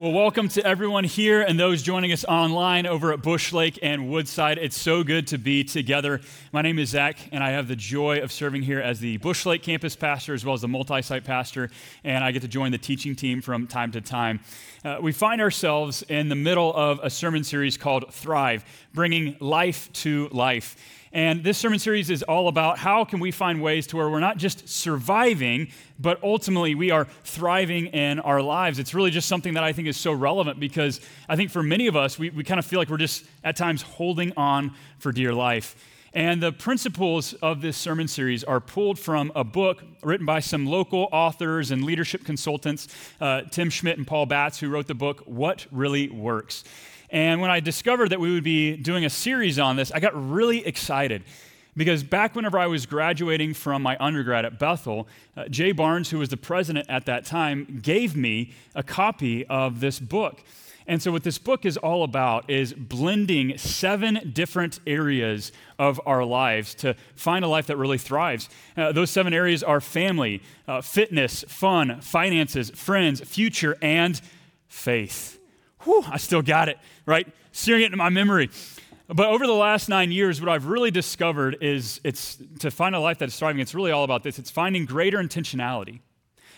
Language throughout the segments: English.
Well, welcome to everyone here and those joining us online over at Bush Lake and Woodside. It's so good to be together. My name is Zach, and I have the joy of serving here as the Bush Lake campus pastor as well as the multi site pastor, and I get to join the teaching team from time to time. Uh, we find ourselves in the middle of a sermon series called Thrive, bringing life to life. And this sermon series is all about how can we find ways to where we're not just surviving, but ultimately we are thriving in our lives. It's really just something that I think is so relevant because I think for many of us, we, we kind of feel like we're just at times holding on for dear life. And the principles of this sermon series are pulled from a book written by some local authors and leadership consultants, uh, Tim Schmitt and Paul Batz, who wrote the book, What Really Works. And when I discovered that we would be doing a series on this, I got really excited. Because back whenever I was graduating from my undergrad at Bethel, uh, Jay Barnes, who was the president at that time, gave me a copy of this book. And so, what this book is all about is blending seven different areas of our lives to find a life that really thrives. Uh, those seven areas are family, uh, fitness, fun, finances, friends, future, and faith whew, I still got it, right? Searing it into my memory. But over the last nine years, what I've really discovered is it's to find a life that is thriving, it's really all about this. It's finding greater intentionality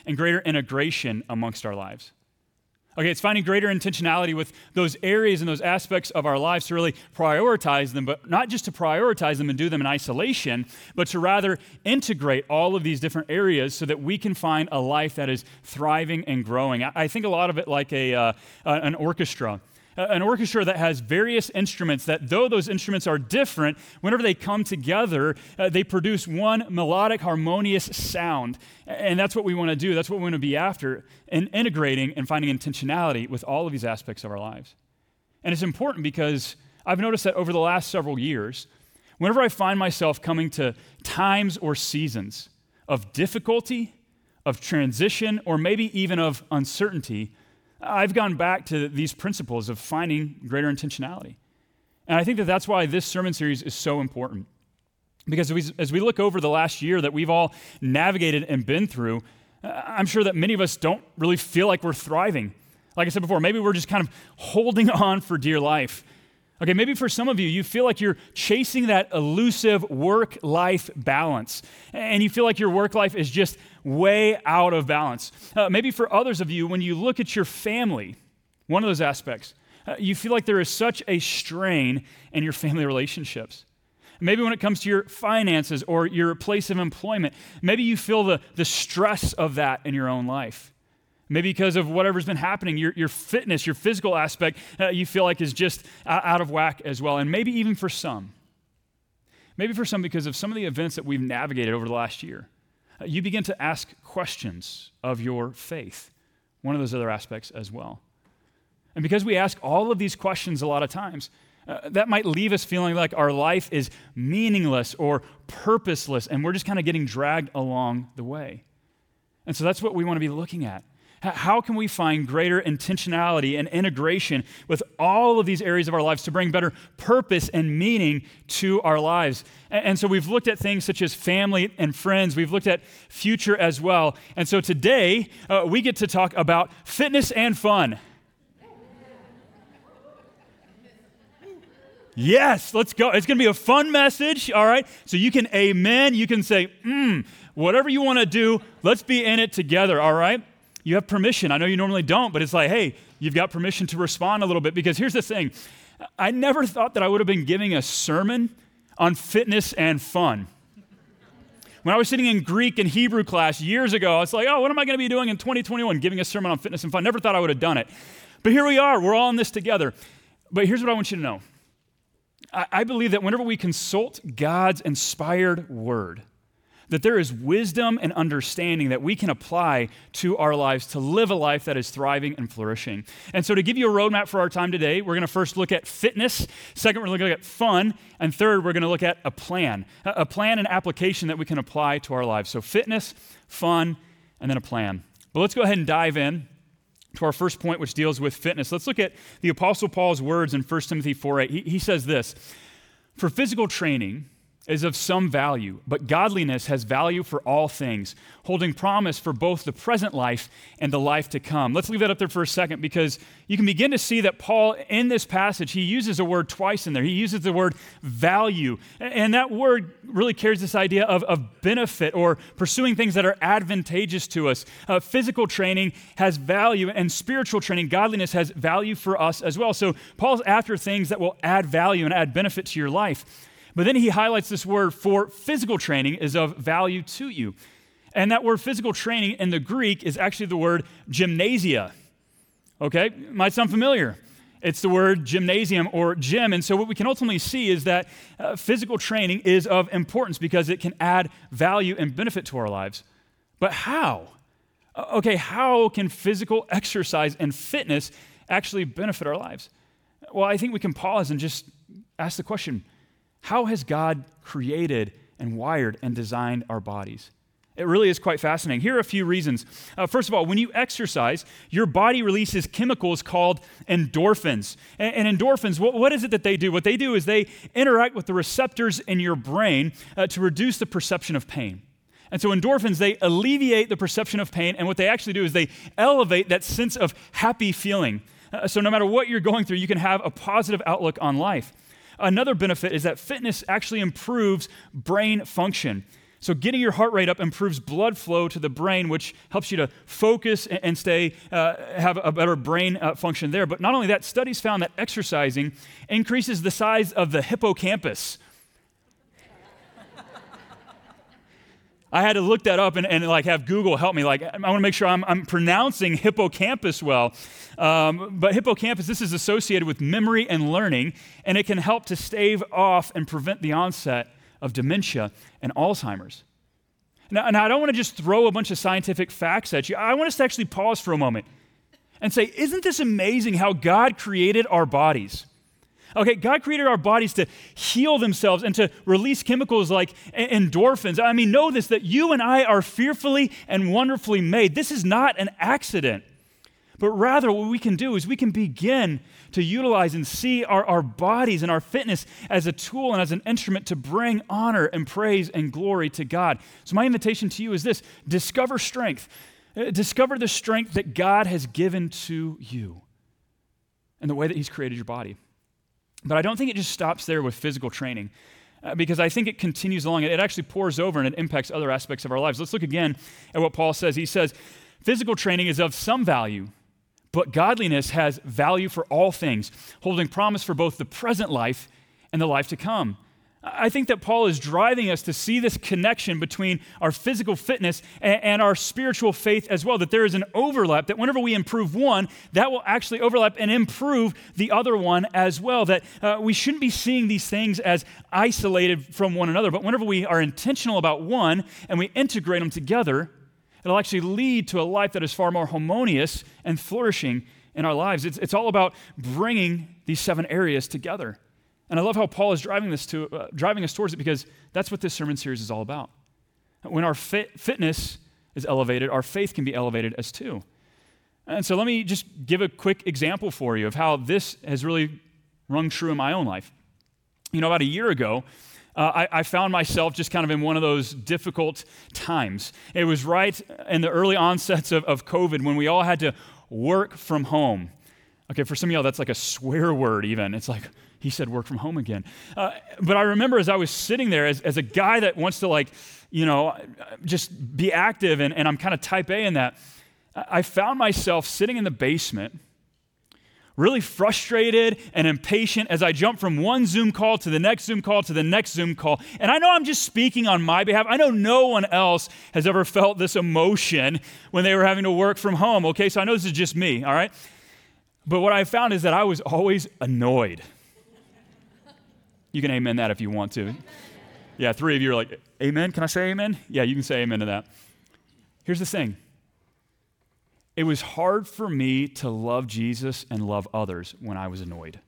and greater integration amongst our lives. Okay, it's finding greater intentionality with those areas and those aspects of our lives to really prioritize them, but not just to prioritize them and do them in isolation, but to rather integrate all of these different areas so that we can find a life that is thriving and growing. I think a lot of it like a, uh, an orchestra an orchestra that has various instruments that, though those instruments are different, whenever they come together, uh, they produce one melodic, harmonious sound. And that's what we want to do. That's what we want to be after, and integrating and finding intentionality with all of these aspects of our lives. And it's important because I've noticed that over the last several years, whenever I find myself coming to times or seasons of difficulty, of transition, or maybe even of uncertainty, I've gone back to these principles of finding greater intentionality. And I think that that's why this sermon series is so important. Because as we, look over the last year that we've all navigated and been through, uh, I'm sure that many of us don't really feel like we're thriving. Like I said before, maybe we're just kind of holding on for dear life. Okay, maybe for some of you, you feel like you're chasing that elusive work life balance, and you feel like your work life is just way out of balance. Uh, maybe for others of you, when you look at your family, one of those aspects, uh, you feel like there is such a strain in your family relationships. Maybe when it comes to your finances or your place of employment, maybe you feel the, the stress of that in your own life. Maybe because of whatever's been happening, your, your fitness, your physical aspect, uh, you feel like is just out of whack as well. And maybe even for some, maybe for some because of some of the events that we've navigated over the last year, you begin to ask questions of your faith. One of those other aspects as well. And because we ask all of these questions a lot of times, uh, that might leave us feeling like our life is meaningless or purposeless, and we're just kind of getting dragged along the way. And so that's what we want to be looking at. How can we find greater intentionality and integration with all of these areas of our lives to bring better purpose and meaning to our lives? And so we've looked at things such as family and friends. We've looked at future as well. And so today uh, we get to talk about fitness and fun. Yes, let's go. It's going to be a fun message, all right? So you can amen. You can say, mm, whatever you want to do, let's be in it together, all right? You have permission. I know you normally don't, but it's like, hey, you've got permission to respond a little bit. Because here's the thing I never thought that I would have been giving a sermon on fitness and fun. When I was sitting in Greek and Hebrew class years ago, I was like, oh, what am I going to be doing in 2021? Giving a sermon on fitness and fun. Never thought I would have done it. But here we are. We're all in this together. But here's what I want you to know I, I believe that whenever we consult God's inspired word, that there is wisdom and understanding that we can apply to our lives to live a life that is thriving and flourishing. And so, to give you a roadmap for our time today, we're going to first look at fitness. Second, we're going to look at fun. And third, we're going to look at a plan, a plan and application that we can apply to our lives. So, fitness, fun, and then a plan. But let's go ahead and dive in to our first point, which deals with fitness. Let's look at the Apostle Paul's words in 1 Timothy 4 8. He, he says this For physical training, is of some value, but godliness has value for all things, holding promise for both the present life and the life to come. Let's leave that up there for a second because you can begin to see that Paul, in this passage, he uses a word twice in there. He uses the word value. And that word really carries this idea of, of benefit or pursuing things that are advantageous to us. Uh, physical training has value, and spiritual training, godliness, has value for us as well. So Paul's after things that will add value and add benefit to your life. But then he highlights this word for physical training is of value to you. And that word physical training in the Greek is actually the word gymnasia. Okay? Might sound familiar. It's the word gymnasium or gym. And so, what we can ultimately see is that uh, physical training is of importance because it can add value and benefit to our lives. But how? Okay, how can physical exercise and fitness actually benefit our lives? Well, I think we can pause and just ask the question how has God created and wired and designed our bodies? It really is quite fascinating. Here are a few reasons. Uh, first of all, when you exercise, your body releases chemicals called endorphins. And, and endorphins, what, what is it that they do? What they do is they interact with the receptors in your brain uh, to reduce the perception of pain. And so endorphins, they alleviate the perception of pain, and what they actually do is they elevate that sense of happy feeling. Uh, so no matter what you're going through, you can have a positive outlook on life. Another benefit is that fitness actually improves brain function. So, getting your heart rate up improves blood flow to the brain, which helps you to focus and stay, uh, have a better brain uh, function there. But not only that, studies found that exercising increases the size of the hippocampus, I had to look that up and, and like have Google help me. Like, I want to make sure I'm, I'm pronouncing hippocampus well. Um, but hippocampus, this is associated with memory and learning, and it can help to stave off and prevent the onset of dementia and Alzheimer's. Now, now I don't want to just throw a bunch of scientific facts at you. I want us to actually pause for a moment and say, isn't this amazing how God created our bodies? Okay, God created our bodies to heal themselves and to release chemicals like endorphins. I mean, know this that you and I are fearfully and wonderfully made. This is not an accident. But rather, what we can do is we can begin to utilize and see our, our bodies and our fitness as a tool and as an instrument to bring honor and praise and glory to God. So, my invitation to you is this discover strength. Uh, discover the strength that God has given to you and the way that He's created your body. But I don't think it just stops there with physical training. Uh, because I think it continues along. It actually pours over and it impacts other aspects of our lives. Let's look again at what Paul says. He says, Physical training is of some value, but godliness has value for all things, holding promise for both the present life and the life to come. I think that Paul is driving us to see this connection between our physical fitness and, and, our spiritual faith as well. That there is an overlap, that whenever we improve one, that will actually overlap and improve the other one as well. That uh, we shouldn't be seeing these things as isolated from one another, but whenever we are intentional about one and we integrate them together, it'll actually lead to a life that is far more harmonious and flourishing in our lives. It's, it's all about bringing these seven areas together. And I love how Paul is driving, this to, uh, driving us towards it because that's what this sermon series is all about. When our fit, fitness is elevated, our faith can be elevated as too. And so let me just give a quick example for you of how this has really rung true in my own life. You know, about a year ago, uh, I, I, found myself just kind of in one of those difficult times. It was right in the early onsets of, of COVID when we all had to work from home. Okay, for some of y'all, that's like a swear word, even. It's like, he said work from home again. Uh, but I remember as I was sitting there as, as a guy that wants to, like, you know, just be active, and, and I'm kind of type A in that, I found myself sitting in the basement, really frustrated and impatient as I jump from one Zoom call to the next Zoom call to the next Zoom call. And I know I'm just speaking on my behalf. I know no one else has ever felt this emotion when they were having to work from home, okay? So I know this is just me, all right? But what I found is that I was always annoyed. You can amen that if you want to. Yeah, three of you are like, Amen? Can I say amen? Yeah, you can say amen to that. Here's the thing it was hard for me to love Jesus and love others when I was annoyed.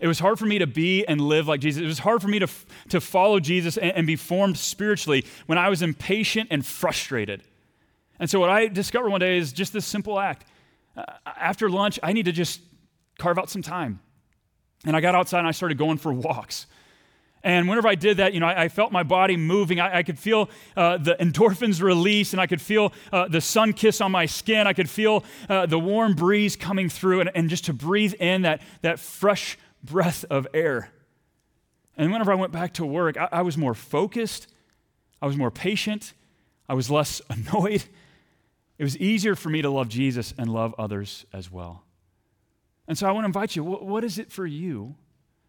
It was hard for me to be and live like Jesus. It was hard for me to, to follow Jesus and, and be formed spiritually when I was impatient and frustrated. And so, what I discovered one day is just this simple act. Uh, after lunch, I need to just carve out some time and I got outside and I started going for walks. And whenever I did that, you know, I, I felt my body moving. I, I could feel uh, the endorphins release, and I could feel uh, the sun kiss on my skin. I could feel uh, the warm breeze coming through, and, and just to breathe in that, that fresh breath of air. And whenever I went back to work, I, I was more focused, I was more patient, I was less annoyed. It was easier for me to love Jesus and love others as well. And so I want to invite you what, what is it for you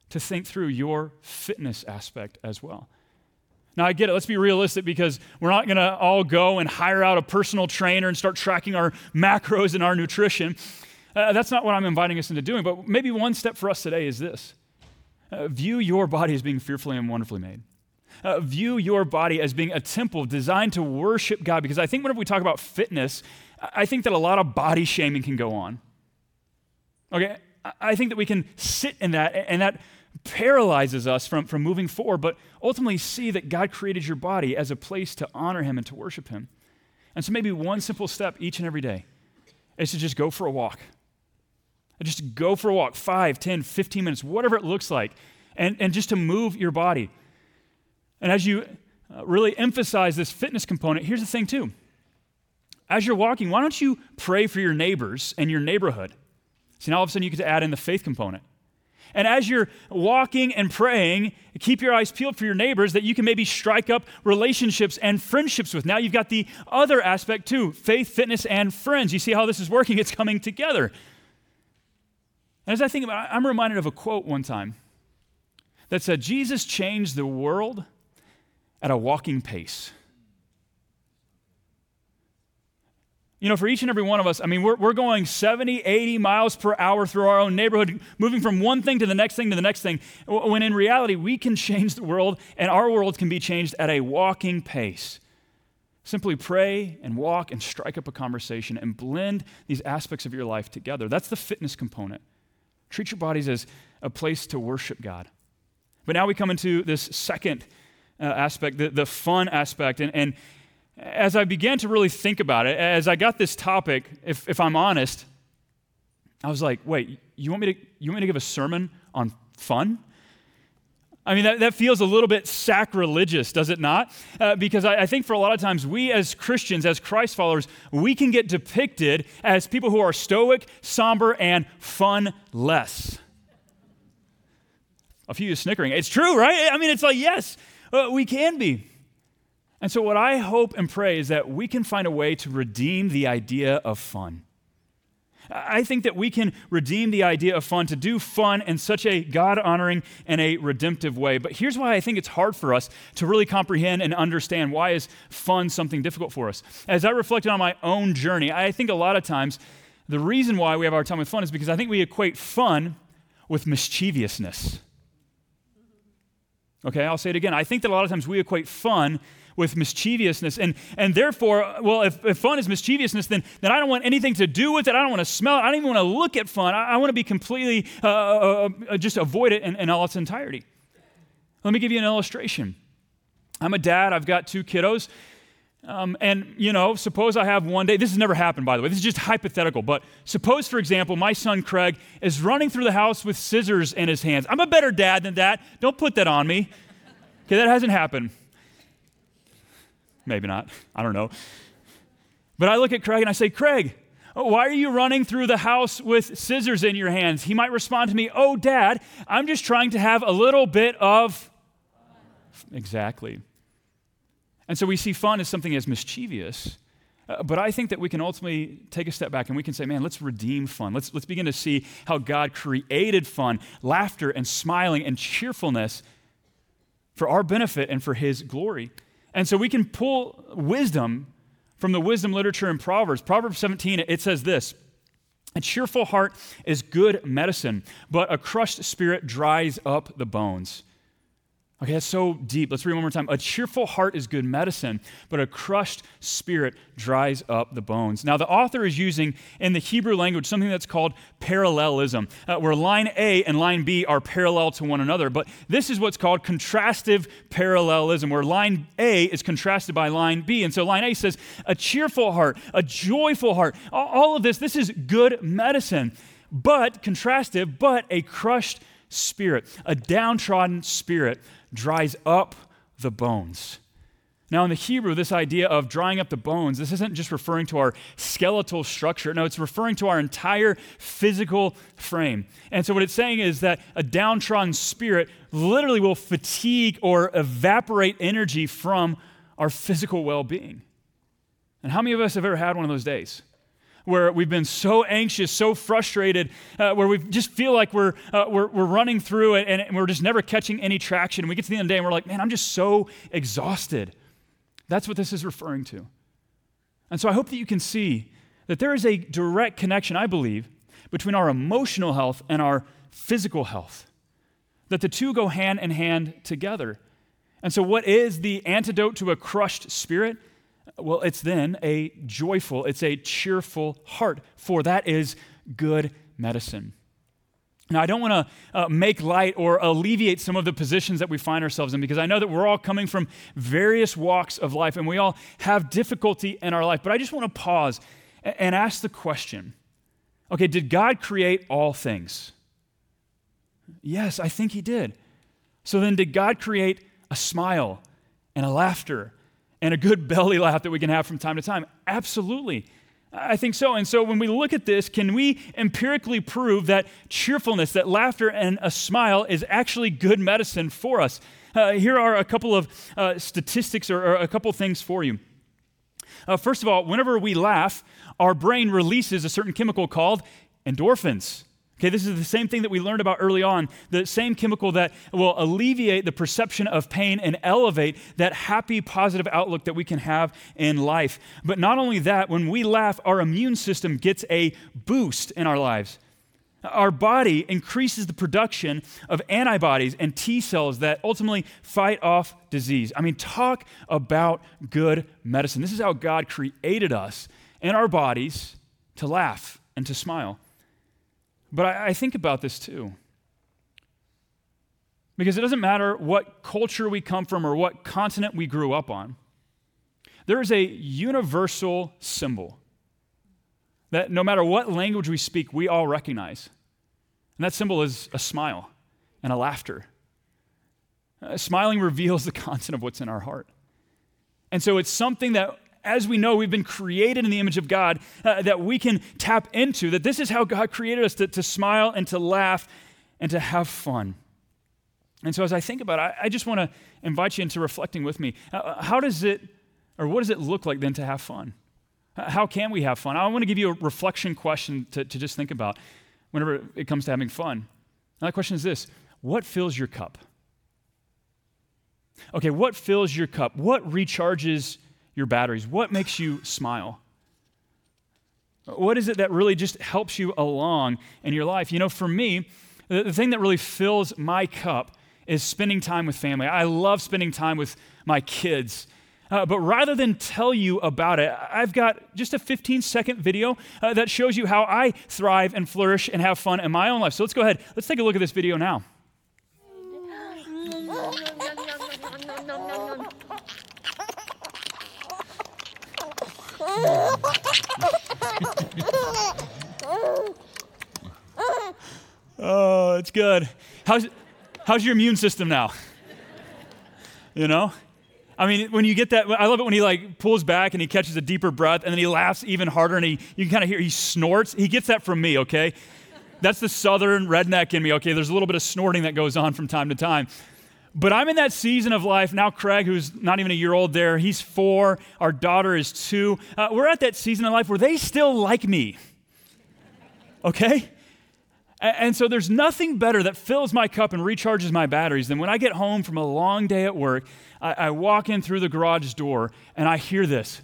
to think through your fitness aspect as well. Now, I get it. Let's be realistic because we're not going to all go and hire out a personal trainer and start tracking our macros and our nutrition. Uh, that's not what I'm inviting us into doing. But maybe one step for us today is this uh, view your body as being fearfully and wonderfully made. Uh, view your body as being a temple designed to worship God. Because I think whenever we talk about fitness, I think that a lot of body shaming can go on. Okay? I think that we can sit in that, and that paralyzes us from, from moving forward, but ultimately see that God created your body as a place to honor Him and to worship Him. And so maybe one simple step each and every day is to just go for a walk. Just go for a walk, 5, 10, 15 minutes, whatever it looks like, and, and just to move your body. And as you uh, really emphasize this fitness component, here's the thing, too. As you're walking, why don't you pray for your neighbors and your neighborhood? See, now all of a sudden you get to add in the faith component. And as you're walking and praying, keep your eyes peeled for your neighbors that you can maybe strike up relationships and friendships with. Now you've got the other aspect too faith, fitness, and friends. You see how this is working? It's coming together. And as I think about it, I'm reminded of a quote one time that said, Jesus changed the world at a walking pace. You know, for each and every one of us, I mean, we're, we're going 70, 80 miles per hour through our own neighborhood, moving from one thing to the next thing to the next thing, when in reality, we can change the world and our world can be changed at a walking pace. Simply pray and walk and strike up a conversation and blend these aspects of your life together. That's the fitness component. Treat your bodies as a place to worship God. But now we come into this second uh, aspect, the, the fun aspect. And, and as I began to really think about it, as I got this topic, if, if I'm honest, I was like, wait, you want, me to, you want me to give a sermon on fun? I mean, that, that feels a little bit sacrilegious, does it not? Uh, because I, I, think for a lot of times, we as Christians, as Christ followers, we can get depicted as people who are stoic, somber, and fun less. A few of you snickering. It's true, right? I mean, it's like, yes, uh, we can be. And so, what I hope and pray is that we can find a way to redeem the idea of fun. I think that we can redeem the idea of fun to do fun in such a God honoring and a redemptive way. But here's why I think it's hard for us to really comprehend and understand why is fun something difficult for us. As I reflected on my own journey, I think a lot of times the reason why we have our time with fun is because I think we equate fun with mischievousness. Okay, I'll say it again. I think that a lot of times we equate fun with mischievousness. And, and therefore, well, if, if, fun is mischievousness, then, then I don't want anything to do with it. I don't want to smell it. I don't even want to look at fun. I, I want to be completely, uh, uh, uh, just avoid it in, in all its entirety. Let me give you an illustration. I'm a dad, I've got two kiddos. Um, and, you know, suppose I have one day, this has never happened, by the way, this is just hypothetical, but suppose, for example, my son Craig is running through the house with scissors in his hands. I'm a better dad than that. Don't put that on me. Okay, that hasn't happened. Maybe not. I don't know. But I look at Craig and I say, Craig, why are you running through the house with scissors in your hands? He might respond to me, Oh, Dad, I'm just trying to have a little bit of. Exactly. And so we see fun as something as mischievous. Uh, but I think that we can ultimately take a step back and we can say, man, let's redeem fun. Let's, let's begin to see how God created fun, laughter, and smiling and cheerfulness for our benefit and for His glory. And so we can pull wisdom from the wisdom literature in Proverbs. Proverbs 17, it says this A cheerful heart is good medicine, but a crushed spirit dries up the bones. Okay, that's so deep. Let's read one more time. A cheerful heart is good medicine, but a crushed spirit dries up the bones. Now, the author is using in the Hebrew language something that's called parallelism, uh, where line A and line B are parallel to one another. But this is what's called contrastive parallelism, where line A is contrasted by line B. And so line A says, a cheerful heart, a joyful heart. All of this, this is good medicine, but contrastive, but a crushed spirit, a downtrodden spirit dries up the bones. Now, in the Hebrew, this idea of drying up the bones, this isn't just referring to our skeletal structure. No, it's referring to our entire physical frame. And so, what it's saying is that a downtrodden spirit literally will fatigue or evaporate energy from our physical well being. And how many of us have ever had one of those days? Where we've been so anxious, so frustrated, uh, where we just feel like we're, uh, we're, we're running through it and, and we're just never catching any traction. And we get to the end of the day and we're like, man, I'm just so exhausted. That's what this is referring to. And so I hope that you can see that there is a direct connection, I believe, between our emotional health and our physical health, that the two go hand in hand together. And so, what is the antidote to a crushed spirit? Well, it's then a joyful, it's a cheerful heart, for that is good medicine. Now, I don't want to uh, make light or alleviate some of the positions that we find ourselves in because I know that we're all coming from various walks of life and we all have difficulty in our life. But I just want to pause and, and ask the question okay, did God create all things? Yes, I think He did. So then, did God create a smile and a laughter and a good belly laugh that we can have from time to time? Absolutely. I think so. And so when we look at this, can we empirically prove that cheerfulness, that laughter and a smile is actually good medicine for us? Uh, here are a couple of uh, statistics or, or, a couple things for you. Uh, first of all, whenever we laugh, our brain releases a certain chemical called endorphins. Okay, this is the same thing that we learned about early on, the same chemical that will alleviate the perception of pain and elevate that happy, positive outlook that we can have in life. But not only that, when we laugh, our immune system gets a boost in our lives. Our body increases the production of antibodies and T cells that ultimately fight off disease. I mean, talk about good medicine. This is how God created us and our bodies to laugh and to smile. But I, I think about this too. Because it doesn't matter what culture we come from or what continent we grew up on, there is a universal symbol that no matter what language we speak, we all recognize. And that symbol is a smile and a laughter. Uh, smiling reveals the content of what's in our heart. And so it's something that as we know, we've been created in the image of God uh, that we can tap into, that this is how God created us to, to smile and to laugh and to have fun. And so, as I think about it, I, I just want to invite you into reflecting with me. Uh, uh, how does it, or what does it look like then to have fun? How can we have fun? I want to give you a reflection question to, to just think about whenever it comes to having fun. And that question is this What fills your cup? Okay, what fills your cup? What recharges your batteries? What makes you smile? What is it that really just helps you along in your life? You know, for me, the, thing that really fills my cup is spending time with family. I love spending time with my kids. Uh, but rather than tell you about it, I've got just a 15 second video uh, that shows you how I thrive and flourish and have fun in my own life. So let's go ahead. Let's take a look at this video now. oh, it's good. How's, how's your immune system now? You know? I mean, when you get that, I love it when he like pulls back and he catches a deeper breath and then he laughs even harder and he, you can kind of hear he snorts. He gets that from me, okay? That's the southern redneck in me, okay? There's a little bit of snorting that goes on from time to time. But I'm in that season of life now. Craig, who's not even a year old there, he's four. Our daughter is two. Uh, we're at that season of life where they still like me. Okay? And so there's nothing better that fills my cup and recharges my batteries than when I get home from a long day at work, I, I walk in through the garage door and I hear this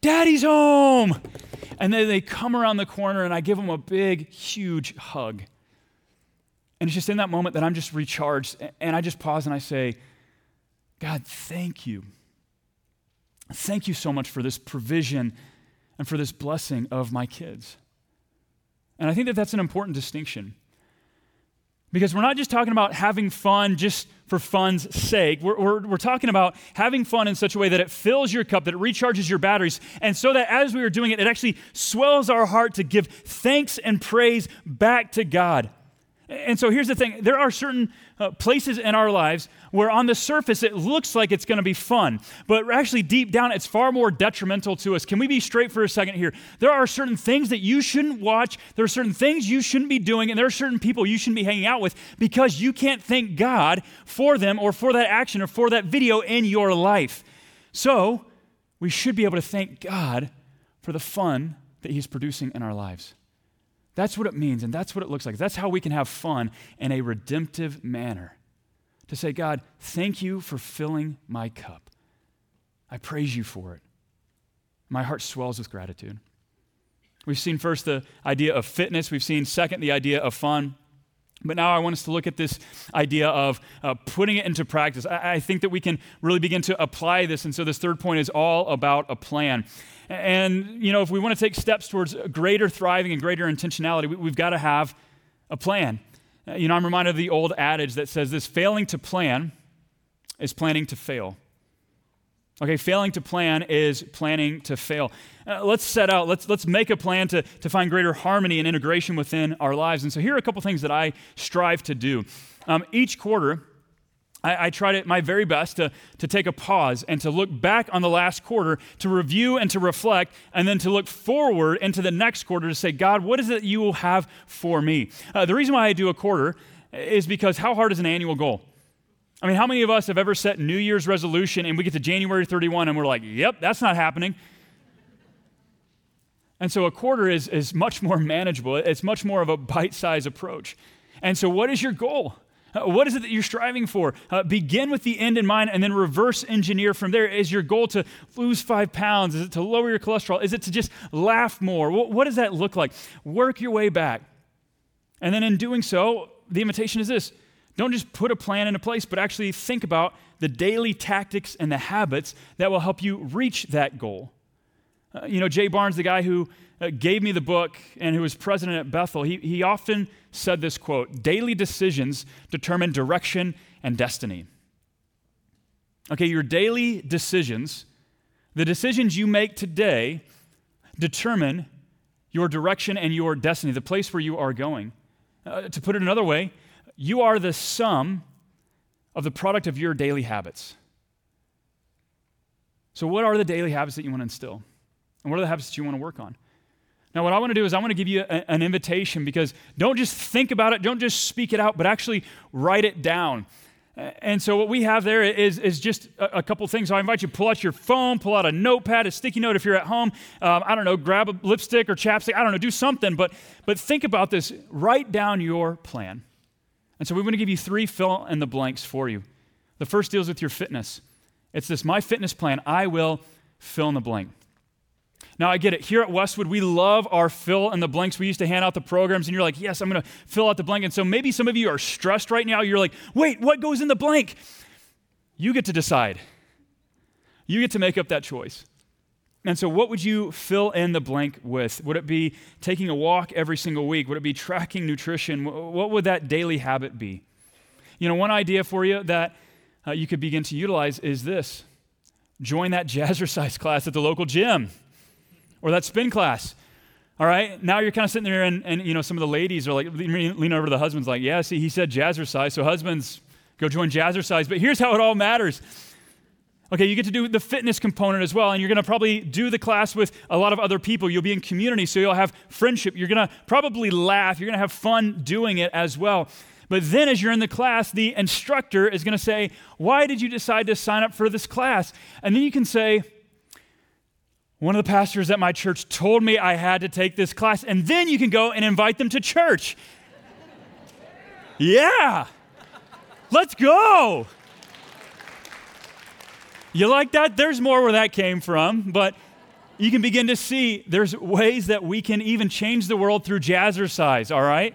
Daddy's home! And then they come around the corner and I give them a big, huge hug. And it's just in that moment that I'm just recharged. And I just pause and I say, God, thank you. Thank you so much for this provision and for this blessing of my kids. And I think that that's an important distinction. Because we're not just talking about having fun just for fun's sake. We're, we're, we're, talking about having fun in such a way that it fills your cup, that it recharges your batteries, and so that as we are doing it, it actually swells our heart to give thanks and praise back to God. And so here's the thing there are certain uh, places in our lives where on the surface it looks like it's going to be fun, but actually deep down it's far more detrimental to us. Can we be straight for a second here? There are certain things that you shouldn't watch, there are certain things you shouldn't be doing, and there are certain people you shouldn't be hanging out with because you can't thank God for them or for that action or for that video in your life. So we should be able to thank God for the fun that He's producing in our lives. That's what it means, and that's what it looks like. That's how we can have fun in a redemptive manner. To say, God, thank you for filling my cup. I praise you for it. My heart swells with gratitude. We've seen first the idea of fitness, we've seen second the idea of fun. But now I want us to look at this idea of uh, putting it into practice. I, I think that we can really begin to apply this. And so this third point is all about a plan. And, you know, if we want to take steps towards greater thriving and greater intentionality, we, have got to have a plan. Uh, you know, I'm reminded of the old adage that says this failing to plan is planning to fail. Okay, failing to plan is planning to fail. Uh, let's set out, let's, let's make a plan to, to find greater harmony and integration within our lives. And so here are a couple things that I strive to do. Um, each quarter, I, I try to, my very best to, to take a pause and to look back on the last quarter, to review and to reflect, and then to look forward into the next quarter to say, God, what is it you will have for me? Uh, the reason why I do a quarter is because how hard is an annual goal? I mean, how many of us have ever set New Year's resolution and we get to January 31 and we're like, yep, that's not happening? And so a quarter is, is much more manageable. It's much more of a bite sized approach. And so, what is your goal? Uh, what is it that you're striving for? Uh, begin with the end in mind and then reverse engineer from there. Is your goal to lose five pounds? Is it to lower your cholesterol? Is it to just laugh more? What, what does that look like? Work your way back. And then in doing so, the invitation is this don't just put a plan into place, but actually think about the daily tactics and the habits that will help you reach that goal. Uh, you know, Jay Barnes, the guy who uh, gave me the book and who was president at Bethel, he, he often said this quote Daily decisions determine direction and destiny. Okay, your daily decisions, the decisions you make today, determine your direction and your destiny, the place where you are going. Uh, to put it another way, you are the sum of the product of your daily habits. So, what are the daily habits that you want to instill? And what are the habits that you want to work on? Now, what I want to do is I want to give you a, an invitation because don't just think about it, don't just speak it out, but actually write it down. And so what we have there is, is just a, a couple things. So I invite you to pull out your phone, pull out a notepad, a sticky note if you're at home. Um, I don't know, grab a lipstick or chapstick. I don't know, do something. But, but think about this. Write down your plan. And so we want to give you three fill in the blanks for you. The first deals with your fitness. It's this my fitness plan. I will fill in the blank. Now, I get it. Here at Westwood, we love our fill in the blanks. We used to hand out the programs, and you're like, yes, I'm going to fill out the blank. And so maybe some of you are stressed right now. You're like, wait, what goes in the blank? You get to decide. You get to make up that choice. And so, what would you fill in the blank with? Would it be taking a walk every single week? Would it be tracking nutrition? What would that daily habit be? You know, one idea for you that uh, you could begin to utilize is this join that jazzercise class at the local gym or that spin class. All right, now you're kind of sitting there, and, and you know some of the ladies are like leaning over to the husbands, like, "Yeah, see, he said jazzercise, so husbands go join jazzercise." But here's how it all matters. Okay, you get to do the fitness component as well, and you're going to probably do the class with a lot of other people. You'll be in community, so you'll have friendship. You're going to probably laugh. You're going to have fun doing it as well. But then, as you're in the class, the instructor is going to say, Why did you decide to sign up for this class? And then you can say, one of the pastors at my church told me I had to take this class, and then you can go and invite them to church. yeah, let's go. You like that? There's more where that came from, but you can begin to see there's ways that we can even change the world through jazzercise, all right?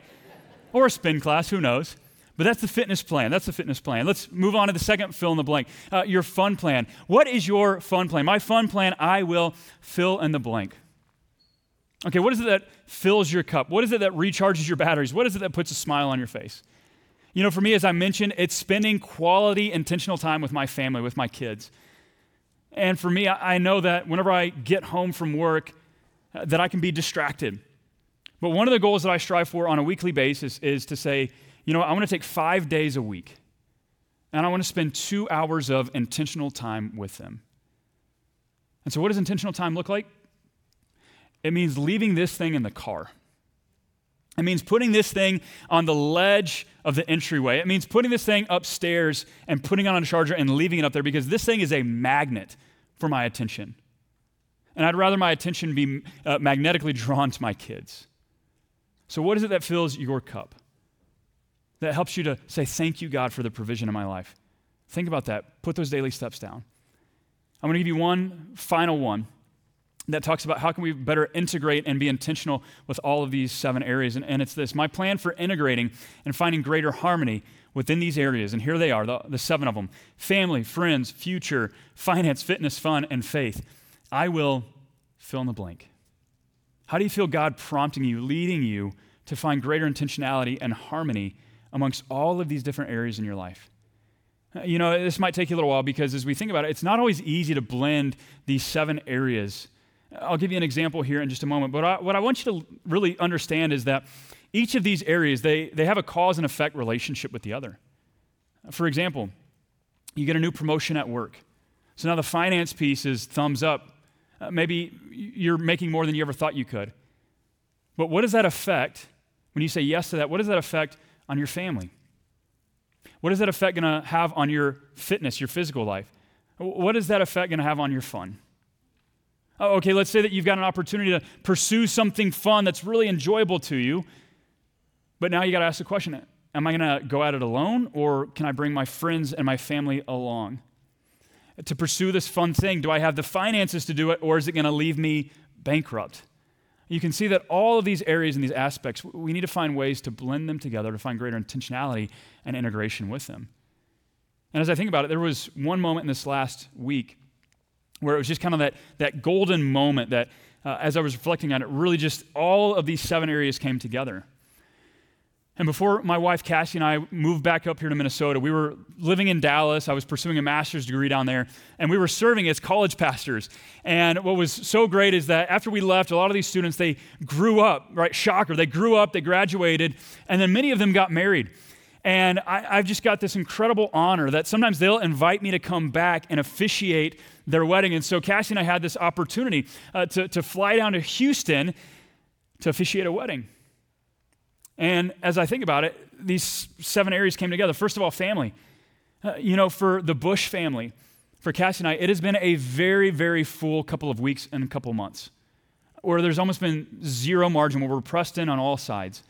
Or a spin class, who knows? But that's the fitness plan. That's the fitness plan. Let's move on to the second fill in the blank. Uh, your fun plan. What is your fun plan? My fun plan, I will fill in the blank. Okay, what is it that fills your cup? What is it that recharges your batteries? What is it that puts a smile on your face? You know, for me, as I mentioned, it's spending quality, intentional time with my family, with my kids. And for me, I know that whenever I get home from work, uh, that I can be distracted. But one of the goals that I strive for on a weekly basis is to say, you know, I want to take five days a week and I want to spend two hours of intentional time with them. And so, what does intentional time look like? It means leaving this thing in the car. It means putting this thing on the ledge of the entryway. It means putting this thing upstairs and putting it on a charger and leaving it up there because this thing is a magnet for my attention. And I'd rather my attention be uh, magnetically drawn to my kids. So, what is it that fills your cup? That helps you to say, Thank you, God, for the provision in my life. Think about that. Put those daily steps down. I'm going to give you one final one that talks about how can we better integrate and be intentional with all of these seven areas. And, and, it's this my plan for integrating and finding greater harmony within these areas. And here they are, the, the seven of them family, friends, future, finance, fitness, fun, and faith. I will fill in the blank. How do you feel God prompting you, leading you to find greater intentionality and harmony amongst all of these different areas in your life? You know, this might take you a little while because as we think about it, it's not always easy to blend these seven areas I'll give you an example here in just a moment. But I, what I want you to really understand is that each of these areas, they, they have a cause and effect relationship with the other. For example, you get a new promotion at work. So now the finance piece is thumbs up. Uh, maybe you're making more than you ever thought you could. But what does that affect when you say yes to that? What does that affect on your family? What is that effect going to have on your fitness, your physical life? What is that effect going to have on your fun? Oh, okay, let's say that you've got an opportunity to pursue something fun that's really enjoyable to you, but now you got to ask the question Am I going to go at it alone, or can I bring my friends and my family along? To pursue this fun thing, do I have the finances to do it, or is it going to leave me bankrupt? You can see that all of these areas and these aspects, we need to find ways to blend them together to find greater intentionality and integration with them. And as I think about it, there was one moment in this last week where it was just kind of that, that golden moment that, uh, as I was reflecting on it, really just all of these seven areas came together. And before my wife Cassie and I moved back up here to Minnesota, we were living in Dallas. I was pursuing a master's degree down there, and we were serving as college pastors. And what was so great is that after we left, a lot of these students they grew up, right? Shocker, they grew up, they graduated, and then many of them got married. And I, have just got this incredible honor that sometimes they'll invite me to come back and officiate their wedding. And so Cassie and I had this opportunity uh, to, to fly down to Houston to officiate a wedding. And as I think about it, these seven areas came together. First of all, family. Uh, you know, for the Bush family, for Cassie and I, it has been a very, very full couple of weeks and a couple of months where there's almost been zero margin, where we're pressed in on all sides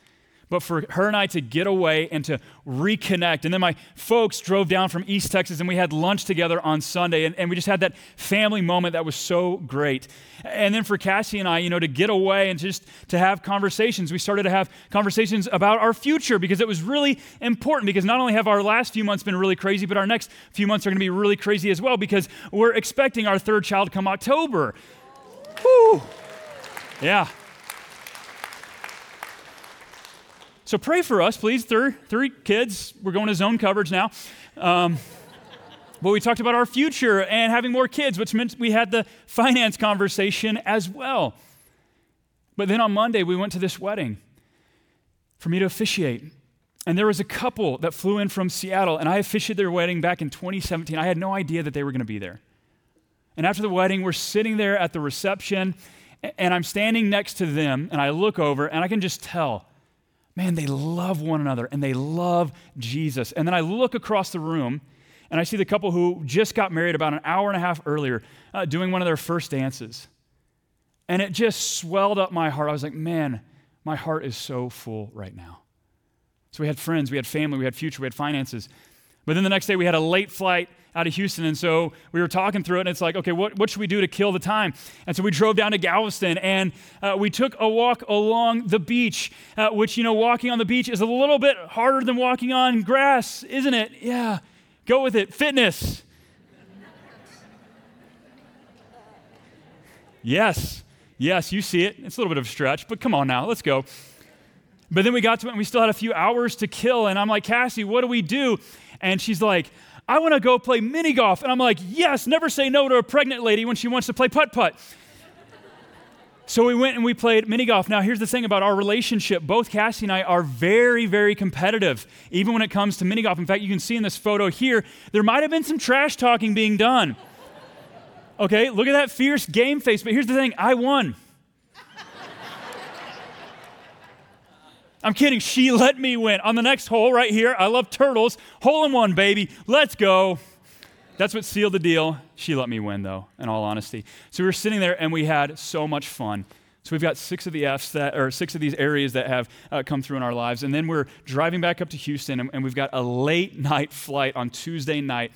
but for her and I to get away and to reconnect. And then my folks drove down from East Texas and we had lunch together on Sunday. And, and we just had that family moment that was so great. And then for Cassie and I, you know, to get away and just to have conversations, we started to have conversations about our future because it was really important. Because not only have our last few months been really crazy, but our next few months are going to be really crazy as well because we're expecting our third child come October. Whew. Yeah. So pray for us, please. Three, three kids. We're going to zone coverage now. Um, but we talked about our future and having more kids, which meant we had the finance conversation as well. But then on Monday, we went to this wedding for me to officiate. And there was a couple that flew in from Seattle, and I officiated their wedding back in 2017. I had no idea that they were going to be there. And after the wedding, we're sitting there at the reception, and I'm standing next to them, and I look over, and I can just tell man, they love one another and they love Jesus. And then I look across the room and I see the couple who just got married about an hour and a half earlier uh, doing one of their first dances. And it just swelled up my heart. I was like, man, my heart is so full right now. So we had friends, we had family, we had future, we had finances. But then the next day we had a late flight out of Houston. And so we were talking through it, and it's like, okay, what, what should we do to kill the time? And so we drove down to Galveston and uh, we took a walk along the beach, uh, which, you know, walking on the beach is a little bit harder than walking on grass, isn't it? Yeah, go with it. Fitness. yes, yes, you see it. It's a little bit of a stretch, but come on now, let's go. But then we got to it and we still had a few hours to kill. And I'm like, Cassie, what do we do? And she's like, I want to go play mini golf. And I'm like, yes, never say no to a pregnant lady when she wants to play putt putt. So we went and we played mini golf. Now, here's the thing about our relationship. Both Cassie and I are very, very competitive, even when it comes to mini golf. In fact, you can see in this photo here, there might have been some trash talking being done. Okay, look at that fierce game face. But here's the thing I won. I'm kidding. She let me win. On the next hole right here, I love turtles. Hole in one, baby. Let's go. That's what sealed the deal. She let me win, though, in all honesty. So we were sitting there and we had so much fun. So we've got six of the Fs that, or six of these areas that have uh, come through in our lives. And then we're driving back up to Houston and, and we've got a late night flight on Tuesday night.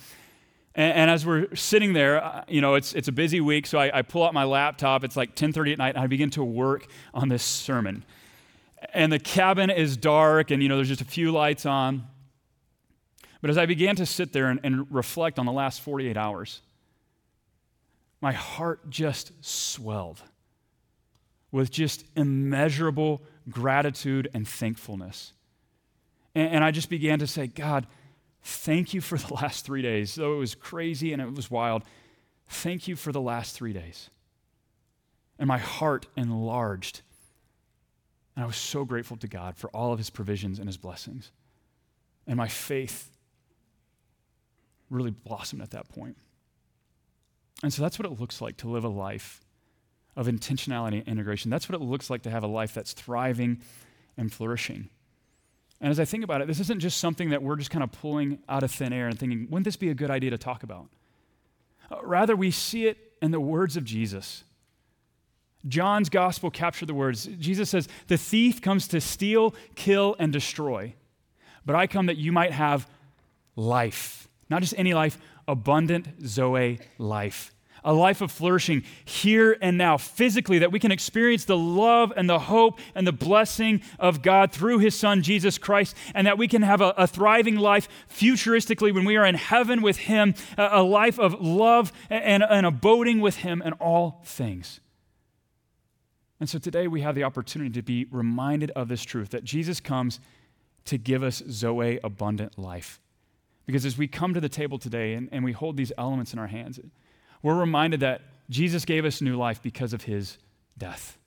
And, and as we're sitting there, uh, you know, it's, it's a busy week. So I, I pull out my laptop. It's like 1030 at night and I begin to work on this sermon. And the cabin is dark and, you know, there's just a few lights on. But as I began to sit there and, and reflect on the last 48 hours, my heart just swelled with just immeasurable gratitude and thankfulness. And, and, I just began to say, God, thank you for the last three days. Though it was crazy and it was wild, thank you for the last three days. And my heart enlarged. And I was so grateful to God for all of his provisions and his blessings. And my faith really blossomed at that point. And so that's what it looks like to live a life of intentionality and integration. That's what it looks like to have a life that's thriving and flourishing. And as I think about it, this isn't just something that we're just kind of pulling out of thin air and thinking, wouldn't this be a good idea to talk about? Uh, rather, we see it in the words of Jesus. John's gospel captured the words. Jesus says, The thief comes to steal, kill, and destroy. But I come that you might have life not just any life, abundant Zoe life. A life of flourishing here and now, physically, that we can experience the love and the hope and the blessing of God through His Son, Jesus Christ, and that we can have a, a thriving life futuristically when we are in heaven with Him, a, a life of love and, and abiding with Him in all things. And so today we have the opportunity to be reminded of this truth that Jesus comes to give us Zoe abundant life. Because as we come to the table today and, and we hold these elements in our hands, we're reminded that Jesus gave us new life because of his death.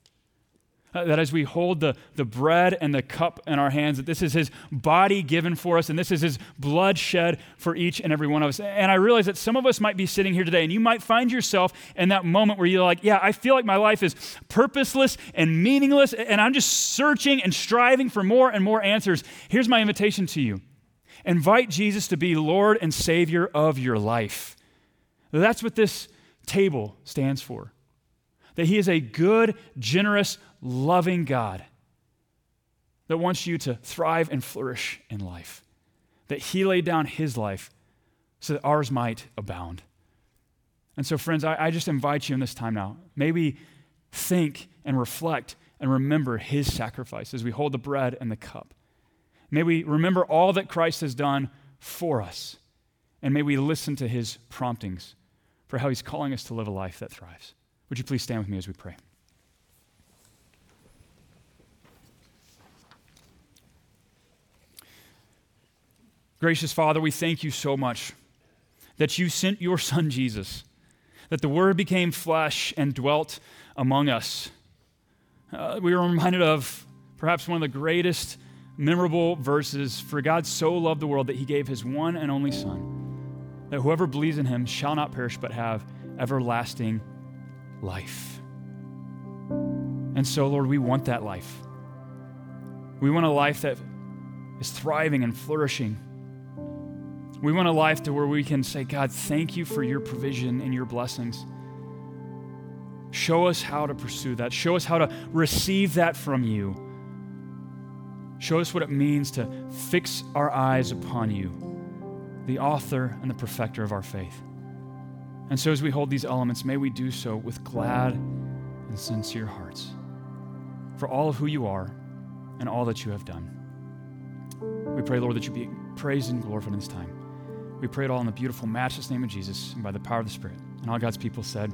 Uh, that as we hold the, the bread and the cup in our hands, that this is his body given for us and this is his blood shed for each and every one of us. And I realize that some of us might be sitting here today and you might find yourself in that moment where you're like, yeah, I feel like my life is purposeless and meaningless and I'm just searching and striving for more and more answers. Here's my invitation to you Invite Jesus to be Lord and Savior of your life. That's what this table stands for. That He is a good, generous, loving God that wants you to thrive and flourish in life. That He laid down His life so that ours might abound. And so, friends, I, I just invite you in this time now. Maybe think and reflect and remember His sacrifice as we hold the bread and the cup. May we remember all that Christ has done for us. And may we listen to his promptings for how he's calling us to live a life that thrives. Would you please stand with me as we pray? Gracious Father, we thank you so much that you sent your Son Jesus, that the Word became flesh and dwelt among us. Uh, we were reminded of perhaps one of the greatest memorable verses For God so loved the world that he gave his one and only Son, that whoever believes in him shall not perish but have everlasting life. And so, Lord, we want that life. We want a life that is thriving and flourishing. We want a life to where we can say, God, thank you for your provision and your blessings. Show us how to pursue that. Show us how to receive that from you. Show us what it means to fix our eyes upon you, the author and the perfecter of our faith. And so, as we hold these elements, may we do so with glad and sincere hearts for all of who you are and all that you have done. We pray, Lord, that you be praised and glorified in this time. We pray it all in the beautiful, matchless name of Jesus and by the power of the Spirit. And all God's people said,